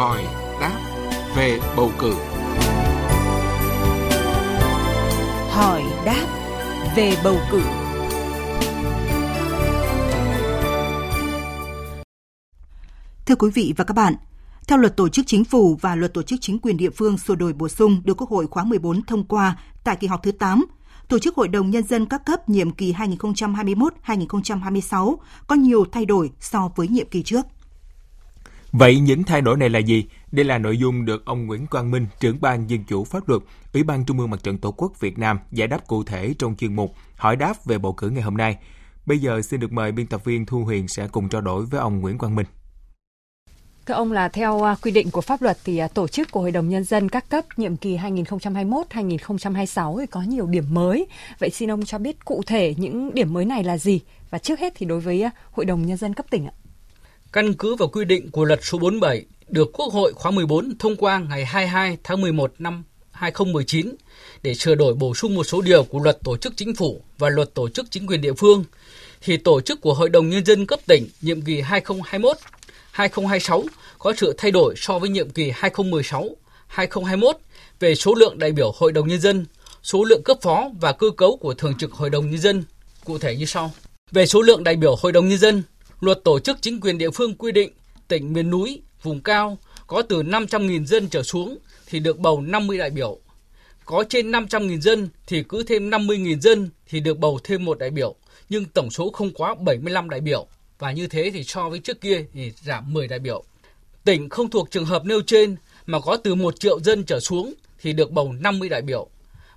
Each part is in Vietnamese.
hỏi đáp về bầu cử. Hỏi đáp về bầu cử. Thưa quý vị và các bạn, theo luật tổ chức chính phủ và luật tổ chức chính quyền địa phương sửa đổi bổ sung được Quốc hội khóa 14 thông qua tại kỳ họp thứ 8, tổ chức Hội đồng Nhân dân các cấp nhiệm kỳ 2021-2026 có nhiều thay đổi so với nhiệm kỳ trước. Vậy những thay đổi này là gì? Đây là nội dung được ông Nguyễn Quang Minh, trưởng ban Dân chủ pháp luật, Ủy ban Trung ương Mặt trận Tổ quốc Việt Nam giải đáp cụ thể trong chuyên mục Hỏi đáp về bầu cử ngày hôm nay. Bây giờ xin được mời biên tập viên Thu Huyền sẽ cùng trao đổi với ông Nguyễn Quang Minh. Thưa ông là theo à, quy định của pháp luật thì à, tổ chức của Hội đồng Nhân dân các cấp nhiệm kỳ 2021-2026 thì có nhiều điểm mới. Vậy xin ông cho biết cụ thể những điểm mới này là gì? Và trước hết thì đối với à, Hội đồng Nhân dân cấp tỉnh ạ. Căn cứ vào quy định của luật số 47 được Quốc hội khóa 14 thông qua ngày 22 tháng 11 năm 2019 để sửa đổi bổ sung một số điều của luật tổ chức chính phủ và luật tổ chức chính quyền địa phương, thì tổ chức của Hội đồng Nhân dân cấp tỉnh nhiệm kỳ 2021-2026 có sự thay đổi so với nhiệm kỳ 2016-2021 về số lượng đại biểu Hội đồng Nhân dân, số lượng cấp phó và cơ cấu của Thường trực Hội đồng Nhân dân, cụ thể như sau. Về số lượng đại biểu Hội đồng Nhân dân, luật tổ chức chính quyền địa phương quy định tỉnh miền núi, vùng cao có từ 500.000 dân trở xuống thì được bầu 50 đại biểu. Có trên 500.000 dân thì cứ thêm 50.000 dân thì được bầu thêm một đại biểu, nhưng tổng số không quá 75 đại biểu. Và như thế thì so với trước kia thì giảm 10 đại biểu. Tỉnh không thuộc trường hợp nêu trên mà có từ 1 triệu dân trở xuống thì được bầu 50 đại biểu.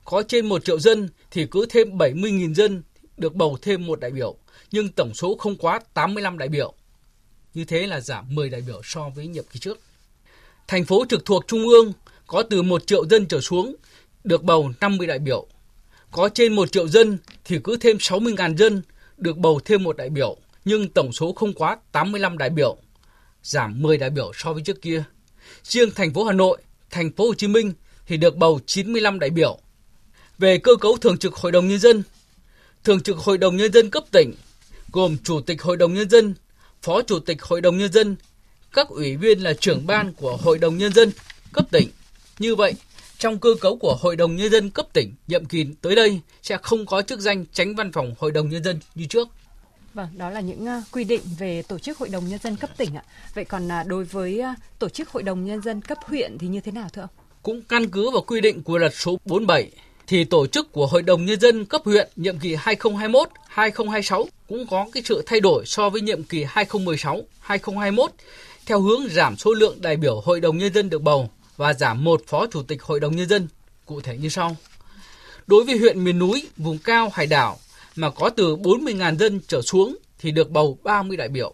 Có trên 1 triệu dân thì cứ thêm 70.000 dân được bầu thêm một đại biểu, nhưng tổng số không quá 85 đại biểu. Như thế là giảm 10 đại biểu so với nhiệm kỳ trước. Thành phố trực thuộc Trung ương có từ 1 triệu dân trở xuống được bầu 50 đại biểu. Có trên 1 triệu dân thì cứ thêm 60.000 dân được bầu thêm một đại biểu, nhưng tổng số không quá 85 đại biểu, giảm 10 đại biểu so với trước kia. Riêng thành phố Hà Nội, thành phố Hồ Chí Minh thì được bầu 95 đại biểu. Về cơ cấu thường trực Hội đồng nhân dân, thường trực Hội đồng nhân dân cấp tỉnh gồm Chủ tịch Hội đồng nhân dân, Phó Chủ tịch Hội đồng nhân dân, các ủy viên là trưởng ban của Hội đồng nhân dân cấp tỉnh. Như vậy, trong cơ cấu của Hội đồng nhân dân cấp tỉnh nhiệm kỳ tới đây sẽ không có chức danh tránh văn phòng Hội đồng nhân dân như trước. Vâng, đó là những uh, quy định về tổ chức Hội đồng Nhân dân cấp tỉnh ạ. Vậy còn uh, đối với uh, tổ chức Hội đồng Nhân dân cấp huyện thì như thế nào thưa ông? Cũng căn cứ vào quy định của luật số 47 thì tổ chức của Hội đồng Nhân dân cấp huyện nhiệm kỳ 2021-2026 cũng có cái sự thay đổi so với nhiệm kỳ 2016-2021 theo hướng giảm số lượng đại biểu Hội đồng Nhân dân được bầu và giảm một phó chủ tịch Hội đồng Nhân dân, cụ thể như sau. Đối với huyện miền núi, vùng cao, hải đảo mà có từ 40.000 dân trở xuống thì được bầu 30 đại biểu.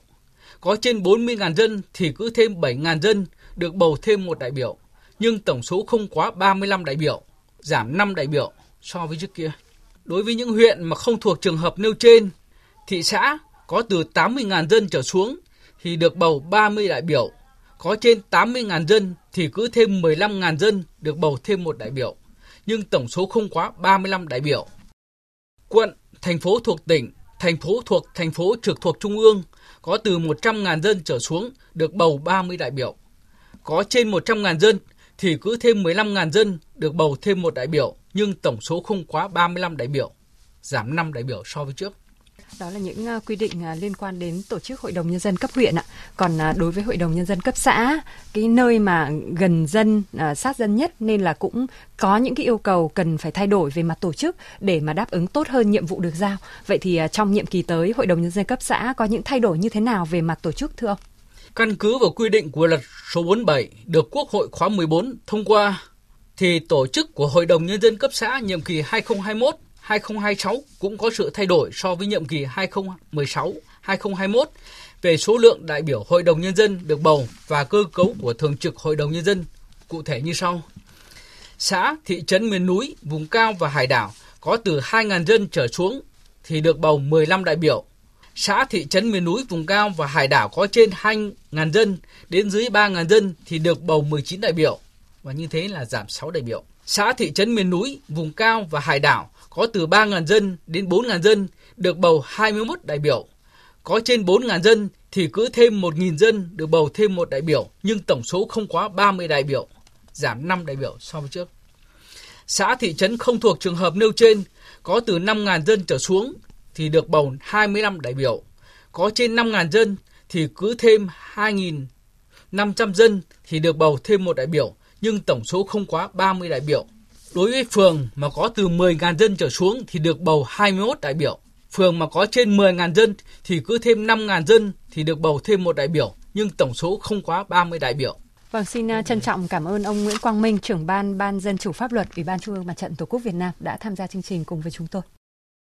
Có trên 40.000 dân thì cứ thêm 7.000 dân được bầu thêm một đại biểu, nhưng tổng số không quá 35 đại biểu, giảm 5 đại biểu so với trước kia. Đối với những huyện mà không thuộc trường hợp nêu trên, thị xã có từ 80.000 dân trở xuống thì được bầu 30 đại biểu, có trên 80.000 dân thì cứ thêm 15.000 dân được bầu thêm một đại biểu, nhưng tổng số không quá 35 đại biểu. Quận, thành phố thuộc tỉnh, thành phố thuộc thành phố trực thuộc trung ương có từ 100.000 dân trở xuống được bầu 30 đại biểu. Có trên 100.000 dân thì cứ thêm 15.000 dân được bầu thêm một đại biểu, nhưng tổng số không quá 35 đại biểu, giảm 5 đại biểu so với trước. Đó là những ờ, quy định ờ, liên quan đến tổ chức hội đồng nhân dân cấp huyện ạ. Còn ờ, đối với hội đồng nhân dân cấp xã, cái nơi mà gần dân, sát dân nhất nên là cũng có những cái yêu cầu cần phải thay đổi về mặt tổ chức để mà đáp ứng tốt hơn nhiệm vụ được giao. Vậy thì trong nhiệm kỳ tới, hội đồng nhân dân cấp xã có những thay đổi như thế nào về mặt tổ chức thưa ông? Căn cứ vào quy định của luật số 47 được Quốc hội khóa 14 thông qua, thì tổ chức của Hội đồng Nhân dân cấp xã nhiệm kỳ 2021-2026 cũng có sự thay đổi so với nhiệm kỳ 2016-2021 về số lượng đại biểu Hội đồng Nhân dân được bầu và cơ cấu của Thường trực Hội đồng Nhân dân, cụ thể như sau. Xã, thị trấn miền núi, vùng cao và hải đảo có từ 2.000 dân trở xuống thì được bầu 15 đại biểu xã thị trấn miền núi vùng cao và hải đảo có trên 2.000 dân đến dưới 3.000 dân thì được bầu 19 đại biểu và như thế là giảm 6 đại biểu. Xã thị trấn miền núi, vùng cao và hải đảo có từ 3.000 dân đến 4.000 dân được bầu 21 đại biểu. Có trên 4.000 dân thì cứ thêm 1.000 dân được bầu thêm một đại biểu, nhưng tổng số không quá 30 đại biểu, giảm 5 đại biểu so với trước. Xã thị trấn không thuộc trường hợp nêu trên có từ 5.000 dân trở xuống thì được bầu 25 đại biểu. Có trên 5.000 dân thì cứ thêm 2.500 dân thì được bầu thêm một đại biểu, nhưng tổng số không quá 30 đại biểu. Đối với phường mà có từ 10.000 dân trở xuống thì được bầu 21 đại biểu. Phường mà có trên 10.000 dân thì cứ thêm 5.000 dân thì được bầu thêm một đại biểu, nhưng tổng số không quá 30 đại biểu. Vâng, xin à, trân trọng cảm ơn ông Nguyễn Quang Minh, trưởng ban Ban Dân chủ pháp luật Ủy ban Trung ương Mặt trận Tổ quốc Việt Nam đã tham gia chương trình cùng với chúng tôi.